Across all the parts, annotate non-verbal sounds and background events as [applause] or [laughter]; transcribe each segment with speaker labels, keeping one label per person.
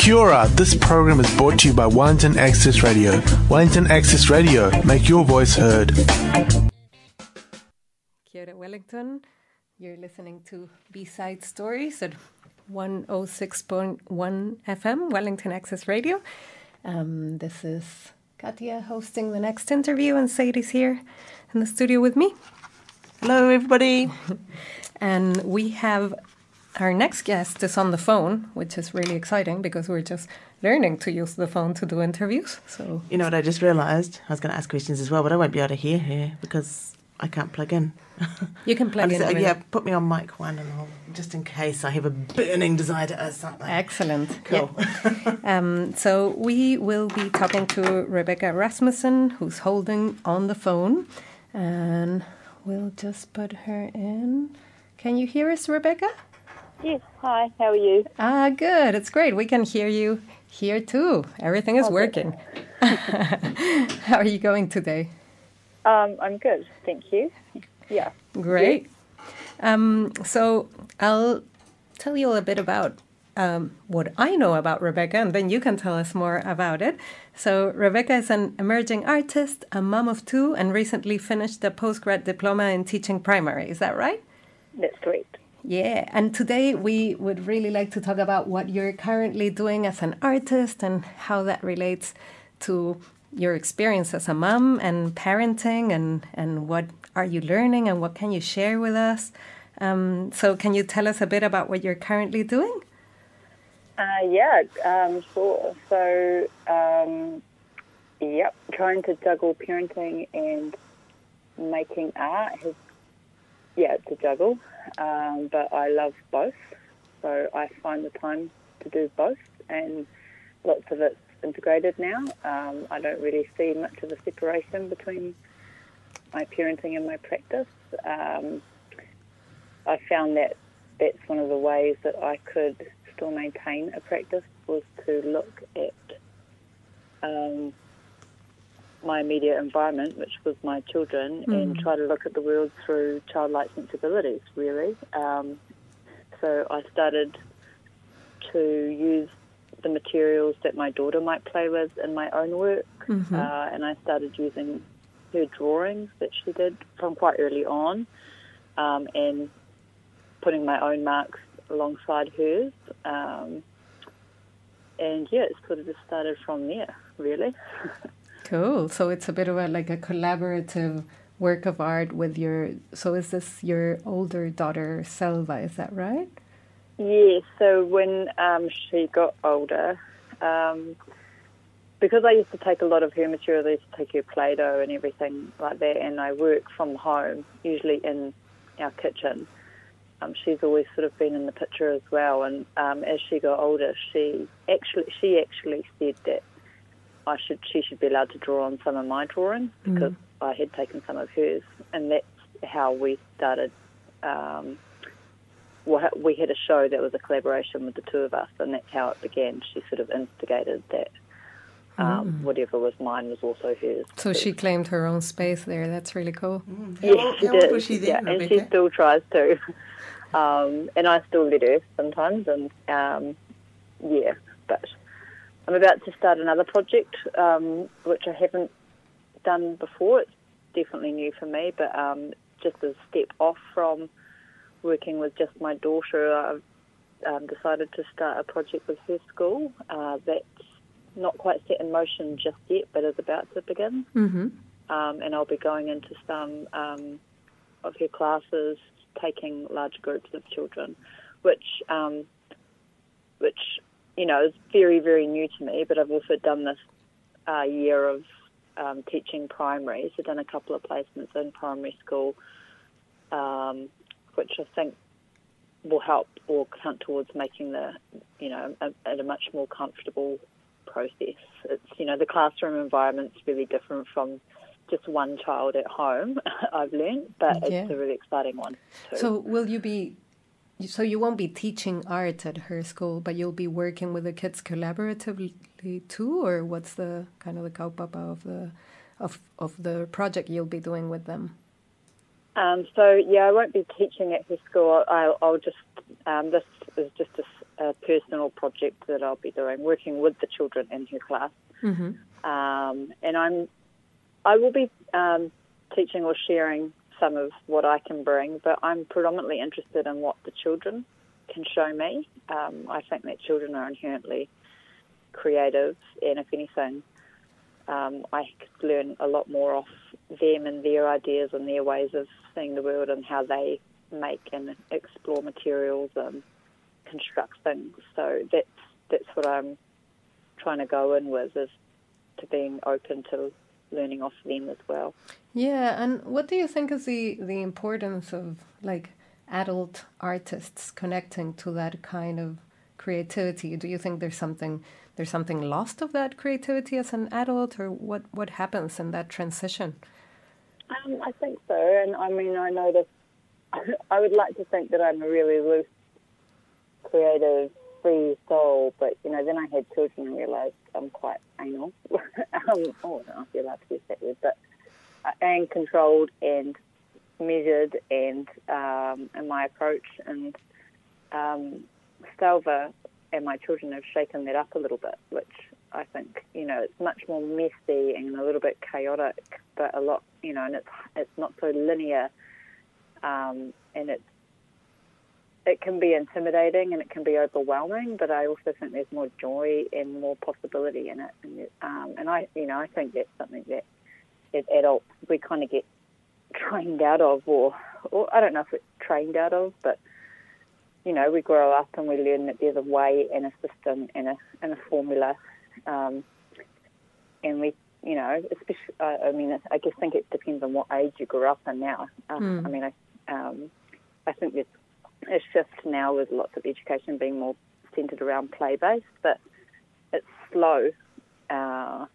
Speaker 1: Kia ora, this program is brought to you by Wellington Access Radio. Wellington Access Radio, make your voice heard.
Speaker 2: Kia ora, Wellington. You're listening to B-Side Stories at 106.1 FM, Wellington Access Radio. Um, this is Katia hosting the next interview, and Sadie's here in the studio with me.
Speaker 3: Hello, everybody. [laughs]
Speaker 2: And we have our next guest is on the phone, which is really exciting because we're just learning to use the phone to do interviews. So
Speaker 3: You know what I just realised? I was going to ask questions as well, but I won't be able to hear her because I can't plug in. [laughs]
Speaker 2: you can plug in.
Speaker 3: just- yeah, put me on mic one, and I'll, just in case I have a burning desire to ask something.
Speaker 2: Excellent.
Speaker 3: Cool.
Speaker 2: Yeah. [laughs] um, so we will be talking to Rebecca Rasmussen, who's holding on the phone, and we'll just put her in. Can you hear us, Rebecca?
Speaker 4: Yes, hi, how are you?
Speaker 2: Ah, good. It's great. We can hear you here too. Everything is working. [laughs] How are you going today?
Speaker 4: Um, I'm good, thank you. Yeah.
Speaker 2: Great. Um, so I'll tell you a little bit about um, what I know about Rebecca, and then you can tell us more about it. So Rebecca is an emerging artist, a mom of two, and recently finished a postgrad diploma in teaching primary. Is that right?
Speaker 4: That's correct.
Speaker 2: Yeah, and today we would really like to talk about what you're currently doing as an artist and how that relates to your experience as a mom and parenting and, and what are you learning and what can you share with us. Um, so, can you tell us a bit about what you're currently doing?
Speaker 4: Uh, yeah, um, sure. So, um, yep, trying to juggle parenting and making art has, yeah, it's a juggle, um, but I love both. So I find the time to do both, and lots of it's integrated now. Um, I don't really see much of a separation between my parenting and my practice. Um, I found that that's one of the ways that I could still maintain a practice was to look at um, my immediate environment, which was my children, and try to look at the world through childlike sensibilities, really. Um, so I started to use the materials that my daughter might play with in my own work, uh, and I started using her drawings that she did from quite early on, um, and putting my own marks alongside hers. Um, and yeah, it sort of just started from there, really. [laughs]
Speaker 2: Cool. So, it's a bit of a like a collaborative work of art with your. So, is this your older daughter, Selva? Is that right?
Speaker 4: Yeah, so when um, she got older, um, because I used to take a lot of her material, I used to take her Play Doh and everything like that, and I work from home, usually in our kitchen. Um, she's always sort of been in the picture as well, and um, as she got older, she actually she actually said that I should she should be allowed to draw on some of my drawings because I had taken some of hers, and that's how we started. Um, we had a show that was a collaboration with the two of us, and that's how it began. She sort of instigated that um, whatever was mine was also hers.
Speaker 2: So, she claimed her own space there. That's really cool.
Speaker 3: How,
Speaker 4: Yes,
Speaker 3: old,
Speaker 4: she
Speaker 3: how
Speaker 4: did.
Speaker 3: was she then,
Speaker 4: yeah, and she still tries to. [laughs] Um, and I still let her sometimes, and um, yeah, but I'm about to start another project, um, which I haven't done before. It's definitely new for me, but um, just a step off from working with just my daughter, I've um, decided to start a project with her school. Uh, that's not quite set in motion just yet, but is about to begin.
Speaker 2: Mm-hmm.
Speaker 4: Um, and I'll be going into some um, of her classes, taking large groups of children, which um, which you know is very very new to me. But I've also done this uh, year of um, teaching primary, so done a couple of placements in primary school, um, which I think will help or count towards making the you know a, a much more comfortable process. It's you know the classroom environment's really different from just one child at home. [laughs] I've learned, but
Speaker 2: Yeah.
Speaker 4: it's a really exciting one too.
Speaker 2: So will you be? So you won't be teaching art at her school, but you'll be working with the kids collaboratively too, or what's the kind of the kaupapa of the of of the project you'll be doing with them?
Speaker 4: Um, so yeah, I won't be teaching at her school. I'll, I'll just um, this is just a personal project that I'll be doing, working with the children in her class.
Speaker 2: Mm-hmm.
Speaker 4: Um, and I'm, I will be um, teaching or sharing some of what I can bring, but I'm predominantly interested in what the children can show me. Um, I think that children are inherently creative, and if anything, um, I could learn a lot more off them and their ideas and their ways of seeing the world and how they make and explore materials and construct things. So that's that's what I'm trying to go in with is to being open to learning off them as well.
Speaker 2: Yeah, and what do you think is the the importance of like adult artists connecting to that kind of creativity? Do you think there's something there's something lost of that creativity as an adult, or what what happens in that transition?
Speaker 4: Um, I think so, and I mean I notice. [laughs] I would like to think that I'm a really loose, creative, free soul, but you know, then I had children and realised I'm quite anal. [laughs] um, oh, I don't know if you're allowed to use that word, but uh, and controlled and measured and um, in my approach and um, Stelva and my children have shaken that up a little bit, which I think you know it's much more messy and a little bit chaotic, but a lot you know, and it's it's not so linear, um, and it's it can be intimidating and it can be overwhelming, but I also think there's more joy and more possibility in it. And, um, and I, you know, I think that's something that as adults we kind of get trained out of, or, or I don't know if it's trained out of, but you know, we grow up and we learn that there's a way and a system and a and a formula, um, and we, you know, especially, uh, I mean, I guess think it depends on what age you grew up in now. Um,
Speaker 2: Mm.
Speaker 4: I mean, I, um, I think there's a shift now with lots of education being more centered around play based, but it's slow. Uh,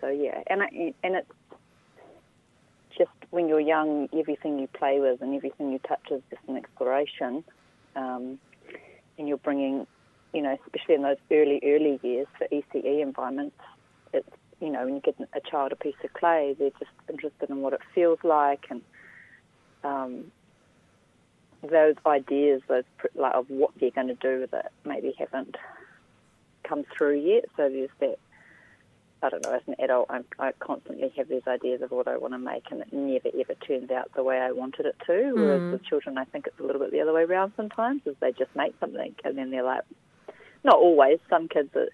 Speaker 4: so yeah, and I, and it's just when you're young, everything you play with and everything you touch is just an exploration, um, and you're bringing, you know, especially in those early early years for ECE environments, it's you know when you get a child a piece of clay, they're just interested in what it feels like and um, those ideas, those like of what they're going to do with it, maybe haven't come through yet. So there's that. I don't know. As an adult, I'm, I constantly have these ideas of what I want to make, and it never ever turns out the way I wanted it to. Whereas with children, I think it's a little bit the other way around. Sometimes, is they just make something, and then they're like, not always. Some kids, are,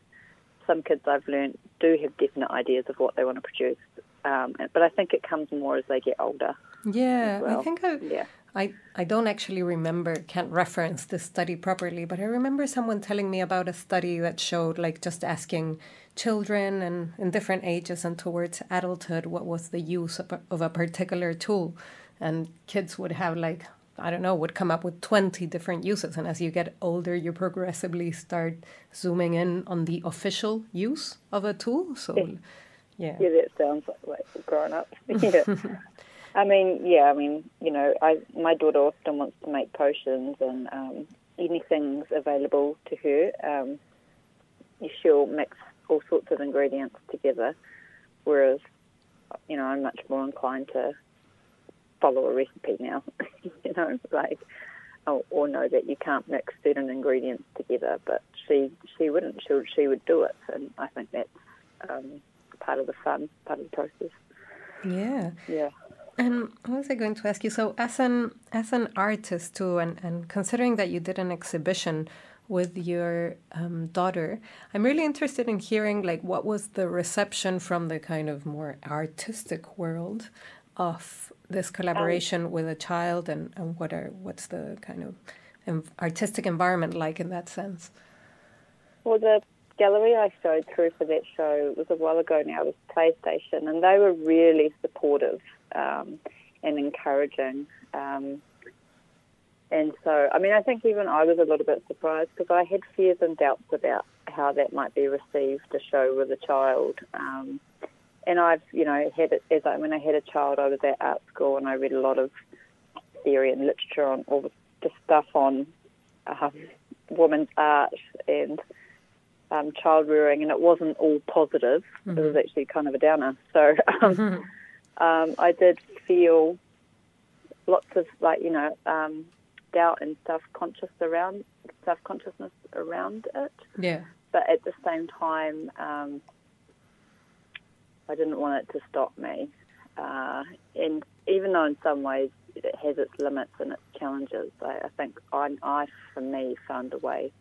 Speaker 4: some kids I've learned do have definite ideas of what they want to produce. Um, but I think it comes more as they get older.
Speaker 2: Yeah,
Speaker 4: well.
Speaker 2: I think I,
Speaker 4: yeah.
Speaker 2: I I don't actually remember, can't reference this study properly, but I remember someone telling me about a study that showed like just asking children and in different ages and towards adulthood what was the use of a, of a particular tool, and kids would have like I don't know would come up with twenty different uses, and as you get older, you progressively start zooming in on the official use of a tool. So, yeah,
Speaker 4: Yeah, that sounds like, like growing up. [laughs] yeah. [laughs] I mean, yeah, I mean, you know, I my daughter often wants to make potions and um, anything's available to her. Um, she'll mix all sorts of ingredients together, whereas, you know, I'm much more inclined to follow a recipe now. [laughs] you know, like, or, or know that you can't mix certain ingredients together. But she she wouldn't. She she would do it, and I think that's um, part of the fun, part of the process.
Speaker 2: yeah.
Speaker 4: Yeah.
Speaker 2: And what was I going to ask you? So, as an as an artist too, and, and considering that you did an exhibition with your um, daughter, I'm really interested in hearing like what was the reception from the kind of more artistic world of this collaboration with a child, and, and what are what's the kind of um, artistic environment like in that sense?
Speaker 4: Well, the gallery I showed through for that show was a while ago now. It was PlayStation, and they were really supportive um, and encouraging. Um, and so, I mean, I think even I was a little bit surprised because I had fears and doubts about how that might be received to show with a child. Um, and I've, you know, had it as I when I had a child, I was at art school and I read a lot of theory and literature on all the, stuff on um, women's art and um, child rearing, and it wasn't all positive. It was actually kind of a downer. So [laughs] um, [laughs] um, I did feel lots of like you know um, doubt and self conscious around self consciousness around it.
Speaker 2: Yeah.
Speaker 4: But at the same time, um, I didn't want it to stop me. Uh, and even though in some ways it has its limits and its challenges, I, I think I, I, for me, found a way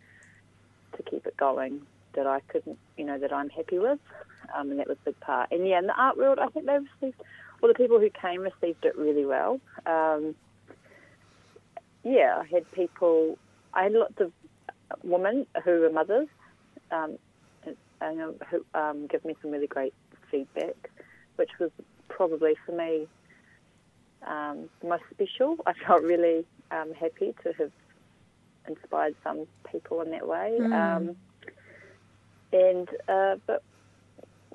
Speaker 4: to keep it going that I couldn't, you know, that I'm happy with, um, and that was a big part. And yeah, in the art world, I think they received, well, the people who came received it really well. Um, yeah, I had people, I had lots of women who were mothers, um, and, and who um, give me some really great feedback, which was probably for me um, most special. I felt really um, happy to have inspired some people in that way.
Speaker 2: Mm.
Speaker 4: Um, and uh, but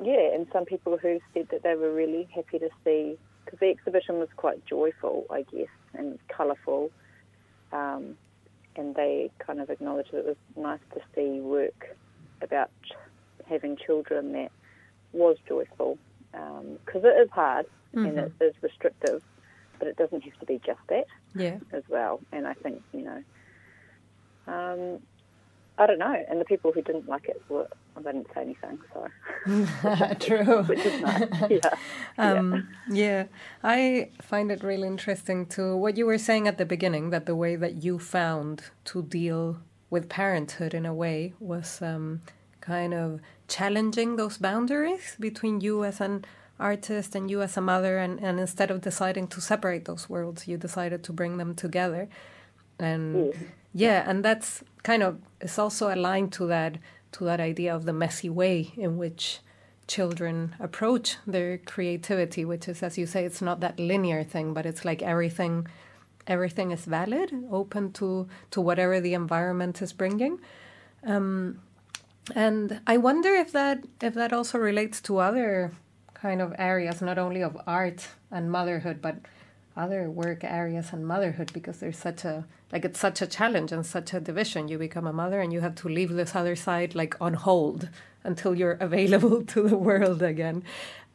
Speaker 4: yeah, and some people who said that they were really happy to see because the exhibition was quite joyful, I guess, and colourful. Um, and they kind of acknowledged that it was nice to see work about having children that was joyful because um, it is hard mm-hmm. and it is restrictive, but it doesn't have to be just that
Speaker 2: yeah.
Speaker 4: as well. And I think, you know, um, I don't know. And the people who didn't like it were, I didn't say anything, so. [laughs]
Speaker 2: True. [laughs]
Speaker 4: Which is nice. [laughs] Yeah.
Speaker 2: Um, yeah. yeah. I find it really interesting to what you were saying at the beginning that the way that you found to deal with parenthood in a way was um, kind of challenging those boundaries between you as an artist and you as a mother and, and instead of deciding to separate those worlds you decided to bring them together and
Speaker 4: Mm.
Speaker 2: yeah and that's kind of it's also aligned to that to that idea of the messy way in which children approach their creativity which is as you say it's not that linear thing but it's like everything everything is valid open to to whatever the environment is bringing. Um, and I wonder if that if that also relates to other kind of areas, not only of art and motherhood, but other work areas and motherhood, because there's such a like it's such a challenge and such a division. You become a mother and you have to leave this other side like on hold until you're [laughs] available to the world again.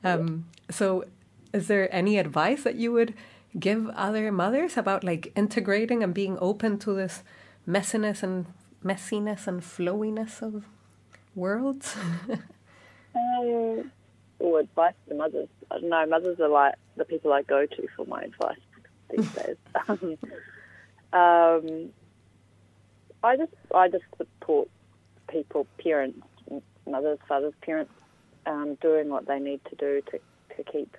Speaker 2: Um, so, is there any advice that you would give other mothers about like integrating and being open to this messiness and messiness and flowiness of worlds? [laughs]
Speaker 4: um, advice to mothers. I don't know. Mothers are like the people I go to for my advice these days. [laughs] um, I just I just support people, parents, mothers, fathers, parents, um, doing what they need to do to to keep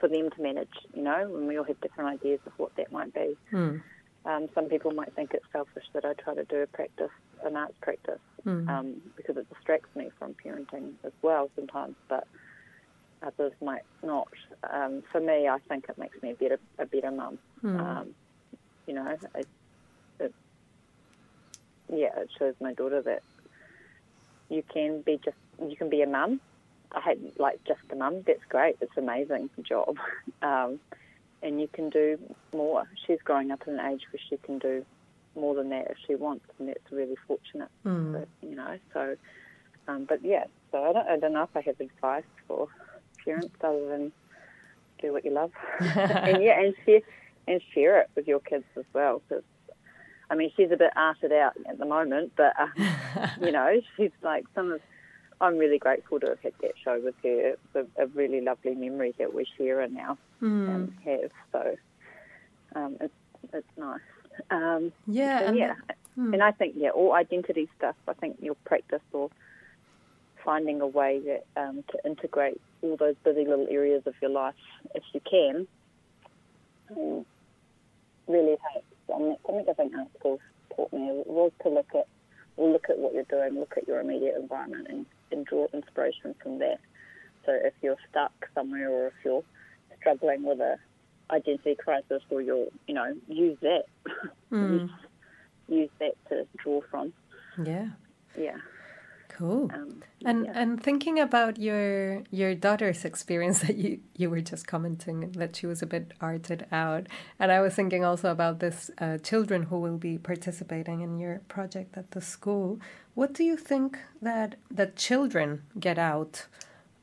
Speaker 4: for them to manage. You know, and we all have different ideas of what that might be.
Speaker 2: Mm.
Speaker 4: Um, some people might think it's selfish that I try to do a practice, an arts practice,
Speaker 2: Mm.
Speaker 4: um, because it distracts me from parenting as well sometimes. But others might not. Um, for me, I think it makes me a better a better mum.
Speaker 2: Mm.
Speaker 4: You know, it, it, yeah, it shows my daughter that you can be just you can be a mum. I hate like just a mum. That's great. It's an amazing job. [laughs] Um, and you can do more. She's growing up in an age where she can do more than that if she wants, and that's really fortunate.
Speaker 2: Mm.
Speaker 4: But, you know, so, um, but yeah, so I don't, I don't know if I have advice for parents other than do what you love, [laughs] [laughs] and yeah, and share and share it with your kids as well. Because I mean, she's a bit arted out at the moment, but um, [laughs] you know, she's like some of. I'm really grateful to have had that show with her. It's a, a really lovely memory that we share and now
Speaker 2: Mm.
Speaker 4: um, have. So um, it's it's nice. Um,
Speaker 2: Yeah,
Speaker 4: so
Speaker 2: and
Speaker 4: yeah,
Speaker 2: Hmm.
Speaker 4: and I think yeah, all identity stuff. I think your practice or finding a way that um, to integrate all those busy little areas of your life, if you can, really helps. Um, something I think art schools taught me was to look at look at what you're doing, look at your immediate environment, and, and draw inspiration from that. So if you're stuck somewhere, or if you're struggling with a identity crisis, or you're you know use that [laughs]
Speaker 2: Mm.
Speaker 4: use, use that to draw from.
Speaker 2: Yeah,
Speaker 4: Yeah.
Speaker 2: Cool.
Speaker 4: Um,
Speaker 2: And
Speaker 4: yeah.
Speaker 2: and thinking about your your daughter's experience that you you were just commenting that she was a bit arted out, and I was thinking also about this uh, children who will be participating in your project at the school. What do you think that that children get out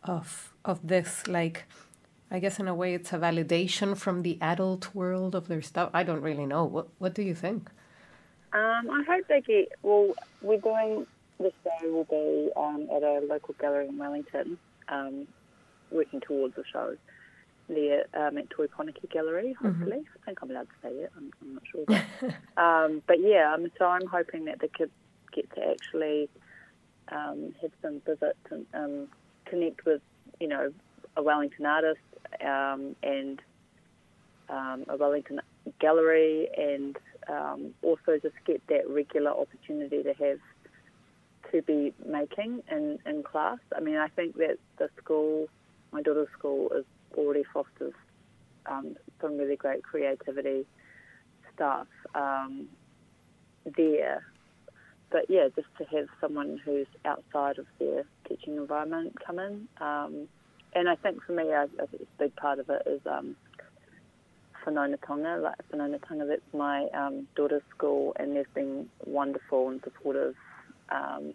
Speaker 2: of of this? Like, I guess in a way it's a validation from the adult world of their stuff. I don't really know. What What do you think?
Speaker 4: Um, I hope they get. Well, we're doing this day will be um, at a local gallery in Wellington, um, working towards the show there um, at Pōneke Gallery. Hopefully, I think I'm allowed to say it. I'm, I'm not sure, but, [laughs] um, but yeah. Um, so I'm hoping that the kids get to actually um, have some visits and um, connect with, you know, a Wellington artist um, and um, a Wellington gallery, and um, also just get that regular opportunity to have to be making in, in class. I mean, I think that the school, my daughter's school, is already fosters um, some really great creativity stuff um, there. But yeah, just to have someone who's outside of their teaching environment come in. Um, and I think for me, I, I think a big part of it is um, Whanaungatanga. Like Whanaungatanga, that's my um, daughter's school, and they've been wonderful and supportive um,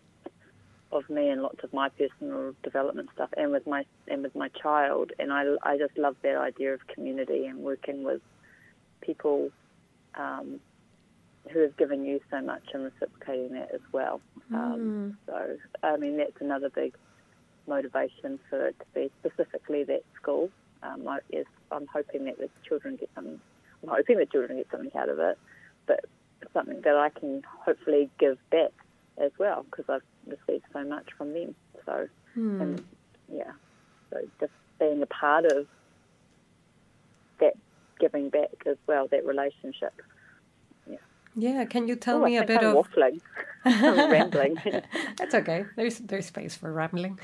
Speaker 4: of me and lots of my personal development stuff, and with my and with my child. And I, I just love that idea of community and working with people um, who have given you so much and reciprocating that as well. Um, so, I mean, that's another big motivation for it to be specifically that school. Um, I, is, I'm hoping that the children get something. I'm hoping the children get something out of it, but something that I can hopefully give back as well because I've received so much from them. So, and yeah, so just being a part of that giving back as well, that relationship.
Speaker 2: Yeah, can you tell
Speaker 4: Oh,
Speaker 2: me
Speaker 4: I
Speaker 2: a bit
Speaker 4: I'm
Speaker 2: of?
Speaker 4: waffling. [laughs] Rambling. [laughs]
Speaker 2: That's okay. There's there's space for rambling.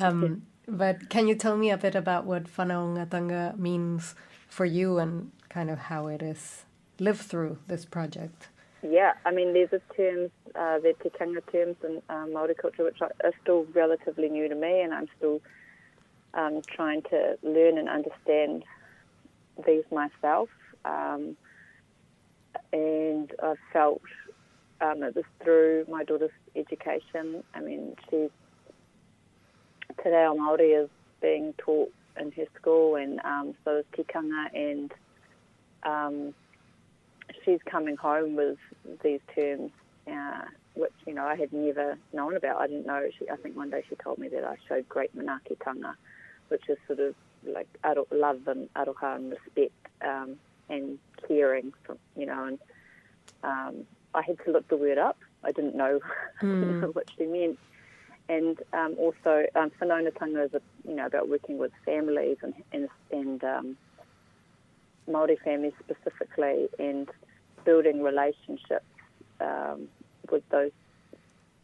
Speaker 2: Um, but can you tell me a bit about what Whanaungatanga means for you and kind of how it is lived through this project?
Speaker 4: Yeah, I mean, there's a terms, uh, the tikanga terms in uh, Māori culture, which are are still relatively new to me, and I'm still um, trying to learn and understand these myself. Um, and I've felt um, it was through my daughter's education. I mean, she's Te Reo Māori is being taught in her school, and um, so is tikanga, and um, she's coming home with these terms, uh, which you know I had never known about. I didn't know. She, I think one day she told me that I showed great manaakitanga, which is sort of like aro- love and aroha and respect um, and caring, from, you know. And um, I had to look the word up. I didn't know, [laughs] I what she meant. And um, also, um, whanaungatanga is a, you know about working with families and and, and um, Maori families specifically, and building relationships um, with those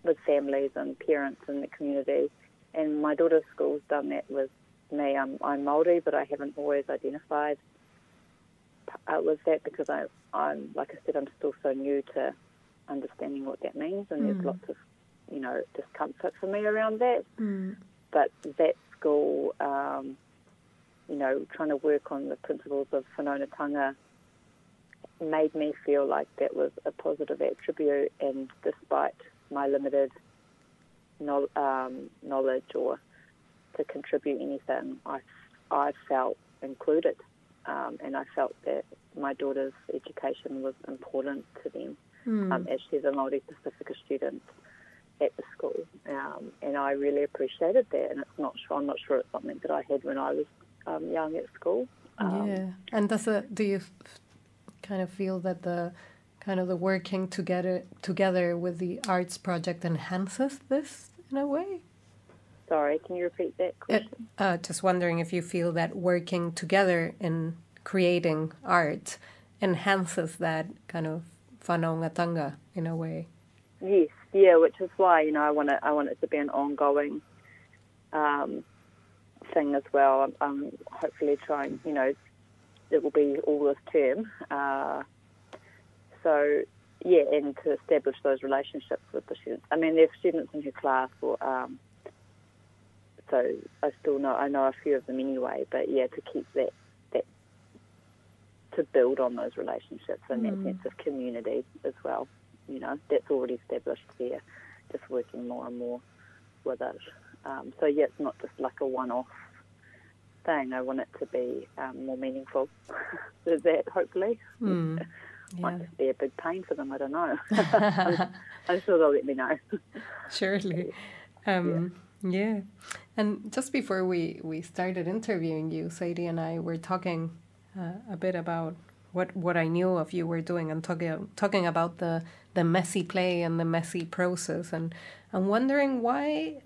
Speaker 4: with families and parents in the community. And my daughter's school's done that with me. I'm, I'm Maori, but I haven't always identified uh, with that because I, I'm like I said, I'm still so new to understanding what that means, and there's lots of you know discomfort for me around that. But that school, um, you know, trying to work on the principles of whanaungatanga made me feel like that was a positive attribute, and despite my limited no, um, knowledge or to contribute anything, I, I felt included, um, and I felt that my daughter's education was important to them, um, as she's a Māori Pasifika student at the school, um, and I really appreciated that. And it's not sure, I'm not sure it's something that I had when I was um, young at school. Um,
Speaker 2: yeah, and does it? Do you kind of feel that the kind of the working together together with the arts project enhances this in a way?
Speaker 4: Sorry, can you repeat that
Speaker 2: Uh,
Speaker 4: question?
Speaker 2: uh, just wondering if you feel that working together in creating art enhances that kind of whanaungatanga in a way.
Speaker 4: Yes, yeah, which is why you know I want it. I want it to be an ongoing um, thing as well. I'm, I'm hopefully trying. You know, it will be all this term. Uh, so yeah, and to establish those relationships with the students. I mean, there's students in her class, or um, so I still know I know a few of them anyway. But yeah, to keep that that to build on those relationships and that sense of community as well. You know, that's already established there. Just working more and more with it. Um, so yeah, it's not just like a one-off thing. I want it to be um, more meaningful [laughs] than that, hopefully.
Speaker 2: Mm. [laughs]
Speaker 4: Might just be a big pain for them, I don't know. I'm, sure they'll let me know.
Speaker 2: surely. Um, yeah. And just before we, we started interviewing you, Sadie and I were talking uh, a bit about what, what I knew of you were doing and talking talking about the, the messy play and the messy process and I'm wondering why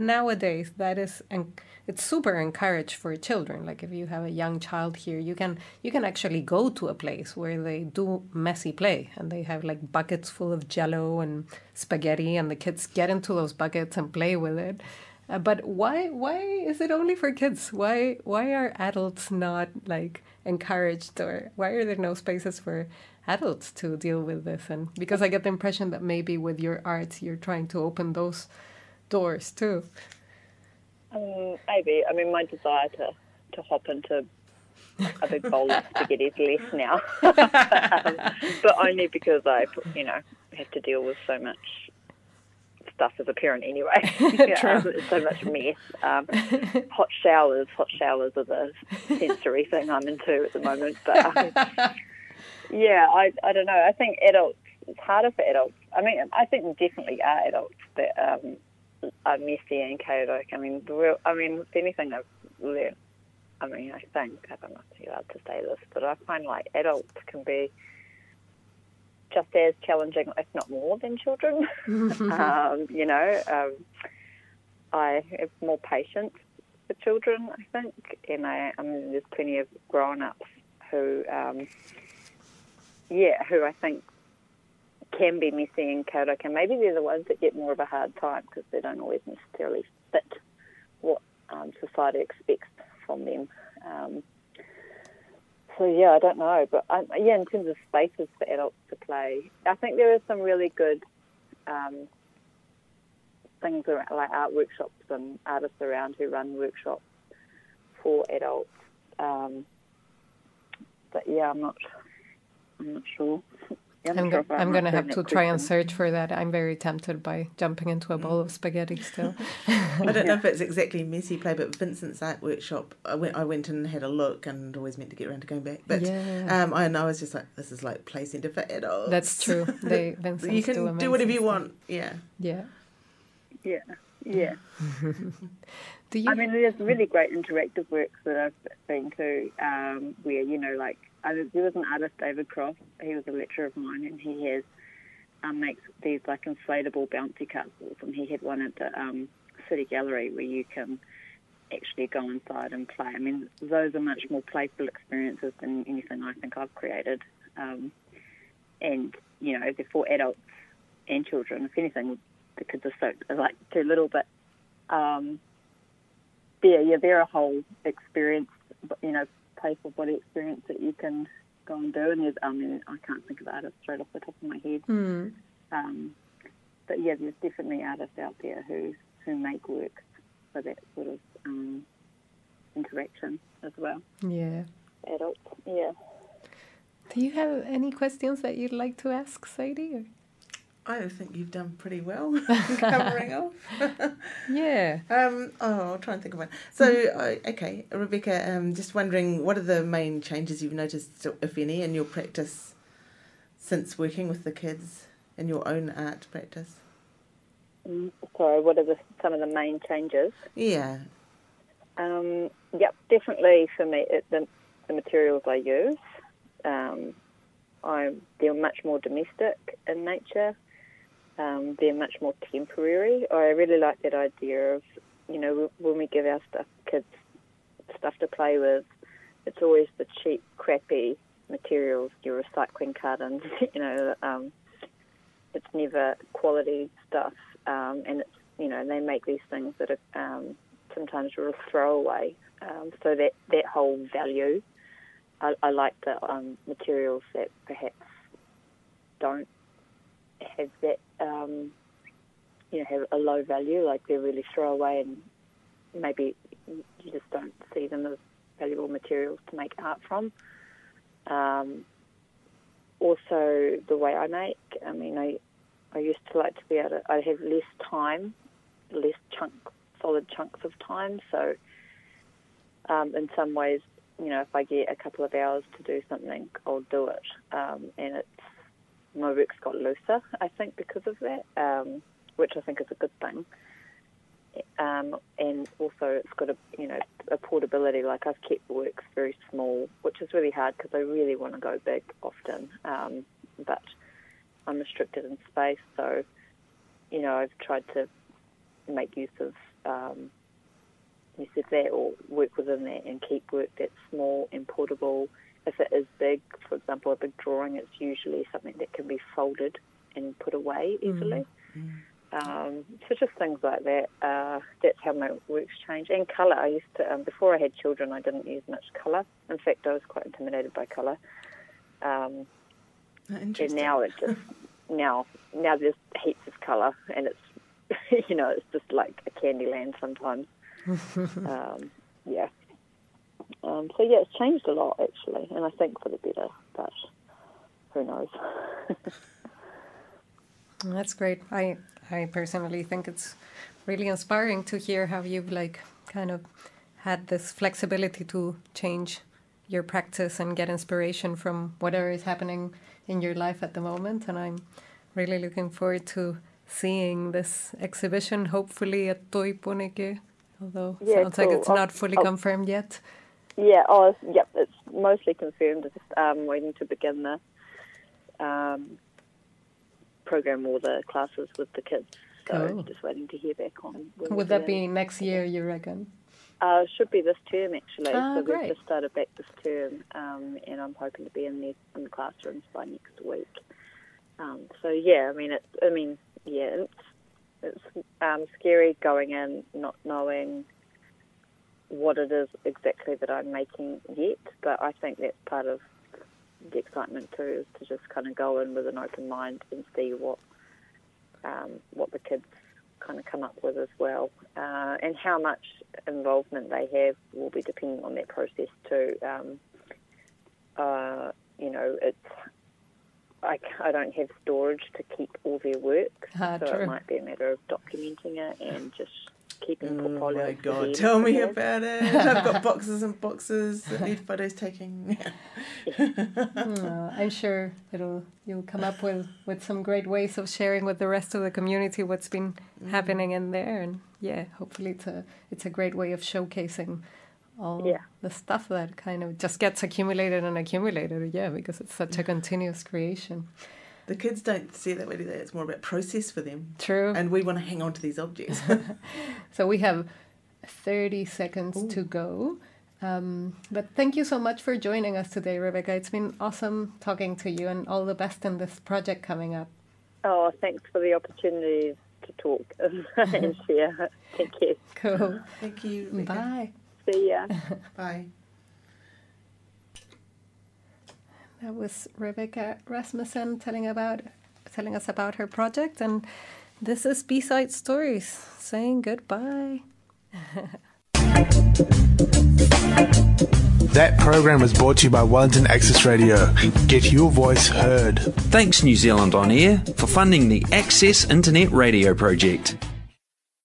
Speaker 2: nowadays that is and it's super encouraged for children. Like if you have a young child here you can you can actually go to a place where they do messy play and they have like buckets full of jello and spaghetti and the kids get into those buckets and play with it. Uh, but why why is it only for kids? Why why are adults not like encouraged or why are there no spaces for adults to deal with this? And because i get the impression that maybe with your art you're trying to open those doors too
Speaker 4: Um, maybe. I mean, my desire to, to hop into a big bowl of [laughs] spaghetti is less now. [laughs] um, but only because I, you know, have to deal with so much stuff as a parent anyway. [laughs] yeah,
Speaker 2: True.
Speaker 4: so much mess. Um, hot showers, hot showers are the sensory thing I'm into at the moment. But um, yeah, I, I don't know. I think adults, it's harder for adults. I mean, I think definitely are adults that um, are messy and chaotic. I mean, the real, I mean, if anything I've learned, I mean, I think, I don't know if you're allowed to say this, but I find like adults can be just as challenging, if not more, than children. [laughs] um, you know, um, I have more patience for children, I think, and I, I mean, there's plenty of grown-ups who, um, yeah, who I think can be and chaotic, and maybe they're the ones that get more of a hard time because they don't always necessarily fit what um, society expects from them. Um, so yeah, I don't know, but um, yeah, in terms of spaces for adults to play, I think there are some really good um, things around, like art workshops and artists around who run workshops for adults. Um, but yeah, I'm not, I'm not sure. Yeah,
Speaker 2: I'm,
Speaker 4: not
Speaker 2: go-
Speaker 4: sure
Speaker 2: I'm going to have to try and search for that. I'm very tempted by jumping into a bowl of spaghetti still. [laughs]
Speaker 3: I don't know if it's exactly messy play, but Vincent's art workshop, I went, I went and had a look and always meant to get around to going back. But
Speaker 2: Yeah.
Speaker 3: um, I, and I was just like, this is like play centre for adults.
Speaker 2: That's true. They [laughs] Vincent's
Speaker 3: you can do,
Speaker 2: amazing
Speaker 3: whatever you want. Yeah.
Speaker 2: Yeah.
Speaker 4: Yeah, yeah. [laughs]
Speaker 2: Do you?
Speaker 4: I mean, there's really great interactive works that I've been to um, where, you know, like, I, there was an artist, David Cross, he was a lecturer of mine, and he has, um, makes these, like, inflatable bouncy castles, and he had one at the um, City Gallery where you can actually go inside and play. I mean, those are much more playful experiences than anything I think I've created. Um, and, you know, they're for adults and children. If anything, the kids are like too little, but um, yeah, yeah, they're a whole experience, you know, playful body experience that you can go and do. And there's, I mean, I can't think of artists straight off the top of my head.
Speaker 2: Hmm.
Speaker 4: Um, but yeah, there's definitely artists out there who, who make works for that sort of um, interaction as well.
Speaker 2: Yeah.
Speaker 4: Adults, yeah.
Speaker 2: Do you have any questions that you'd like to ask, Sadie? Or?
Speaker 3: I think you've done pretty well [laughs] [laughs] covering off. [laughs]
Speaker 2: Yeah.
Speaker 3: Um, oh, I'll try and think of one. So, uh, okay, Rebecca, um, just wondering what are the main changes you've noticed, if any, in your practice since working with the kids in your own art practice?
Speaker 4: Mm, Sorry, what are the, some of the main changes?
Speaker 3: Yeah.
Speaker 4: Um, yep, definitely for me, it, the, the materials I use, um, I, they're much more domestic in nature. Um, they're much more temporary. I really like that idea of, you know, when we give our stuff, kids stuff to play with, it's always the cheap, crappy materials, your recycling cartons, [laughs] you know, um, it's never quality stuff. Um, and it's, you know, they make these things that are um, sometimes real throwaway. Um, so that, that whole value, I, I like the um, materials that perhaps don't have that, um, you know, have a low value, like they're really throwaway and maybe you just don't see them as valuable materials to make art from. Um, also, the way I make, I mean, I, I used to like to be able to, I have less time, less chunk, solid chunks of time, so um, in some ways, you know, if I get a couple of hours to do something, I'll do it. Um, and it's my work's got looser, I think, because of that, um, which I think is a good thing. Um, and also, it's got a you know a portability. Like I've kept works very small, which is really hard because I really want to go big often, um, but I'm restricted in space. So, you know, I've tried to make use of um, use of that or work within that and keep work that's small and portable. If it is big, for example, a big drawing, it's usually something that can be folded and put away easily. Mm-hmm. Um, so just things like that. Uh, that's how my works change. And colour. I used to um, before I had children, I didn't use much colour. In fact, I was quite intimidated by colour. Um, and now it just [laughs] now now there's heaps of colour, and it's [laughs] you know it's just like a candy land sometimes. [laughs] um, yeah. Um, so yeah, it's changed a lot actually, and I think for the better. But who knows? [laughs]
Speaker 2: That's great. I I personally think it's really inspiring to hear how you've like kind of had this flexibility to change your practice and get inspiration from whatever is happening in your life at the moment. And I'm really looking forward to seeing this exhibition, hopefully at Toi Pōneke, although yeah, sounds cool. like it's not fully oh. confirmed yet.
Speaker 4: Yeah, oh, yep, it's mostly confirmed. Just um, waiting to begin the um, program or the classes with the kids. So cool. just waiting to hear back on.
Speaker 2: Would that be next year, you reckon?
Speaker 4: Uh, should be this term actually.
Speaker 2: Oh,
Speaker 4: so
Speaker 2: great.
Speaker 4: we've just started back this term, um, and I'm hoping to be in the in the classrooms by next week. Um, so yeah, I mean it's I mean yeah it's it's um, scary going in not knowing what it is exactly that I'm making yet, but I think that's part of the excitement too is to just kind of go in with an open mind and see what um, what the kids kind of come up with as well, uh, and how much involvement they have will be dependent on that process too. Um, uh, you know, it's I, I don't have storage to keep all their work,
Speaker 2: ah,
Speaker 4: so
Speaker 2: true.
Speaker 4: it might be a matter of documenting it and just keeping oh portfolios.
Speaker 3: Oh my god! Tell me about it. [laughs] I've got boxes and boxes that need photos taking.
Speaker 2: oh, [laughs] I'm sure it'll you'll come up with with some great ways of sharing with the rest of the community what's been mm. happening in there, and yeah, hopefully it's a it's a great way of showcasing all
Speaker 4: yeah.
Speaker 2: the stuff that kind of just gets accumulated and accumulated. Yeah, because it's such a continuous creation.
Speaker 3: The kids don't see it that way, do they? It's more about process for them.
Speaker 2: True.
Speaker 3: And we want to hang on to these objects. [laughs]
Speaker 2: so we have 30 seconds Ooh. to go. Um, but thank you so much for joining us today, Rebecca. It's been awesome talking to you and all the best in this project coming up.
Speaker 4: Oh, thanks for the opportunity to talk [laughs] and [laughs] share. Thank you.
Speaker 2: Cool.
Speaker 3: Thank you.
Speaker 2: Rebecca. Bye.
Speaker 4: See ya.
Speaker 3: Bye.
Speaker 2: That was Rebecca Rasmussen telling about telling us about her project, and this is B-side stories saying goodbye. [laughs]
Speaker 1: That program was brought to you by Wellington Access Radio. Get your voice heard.
Speaker 5: Thanks, New Zealand On Air, for funding the Access Internet Radio project.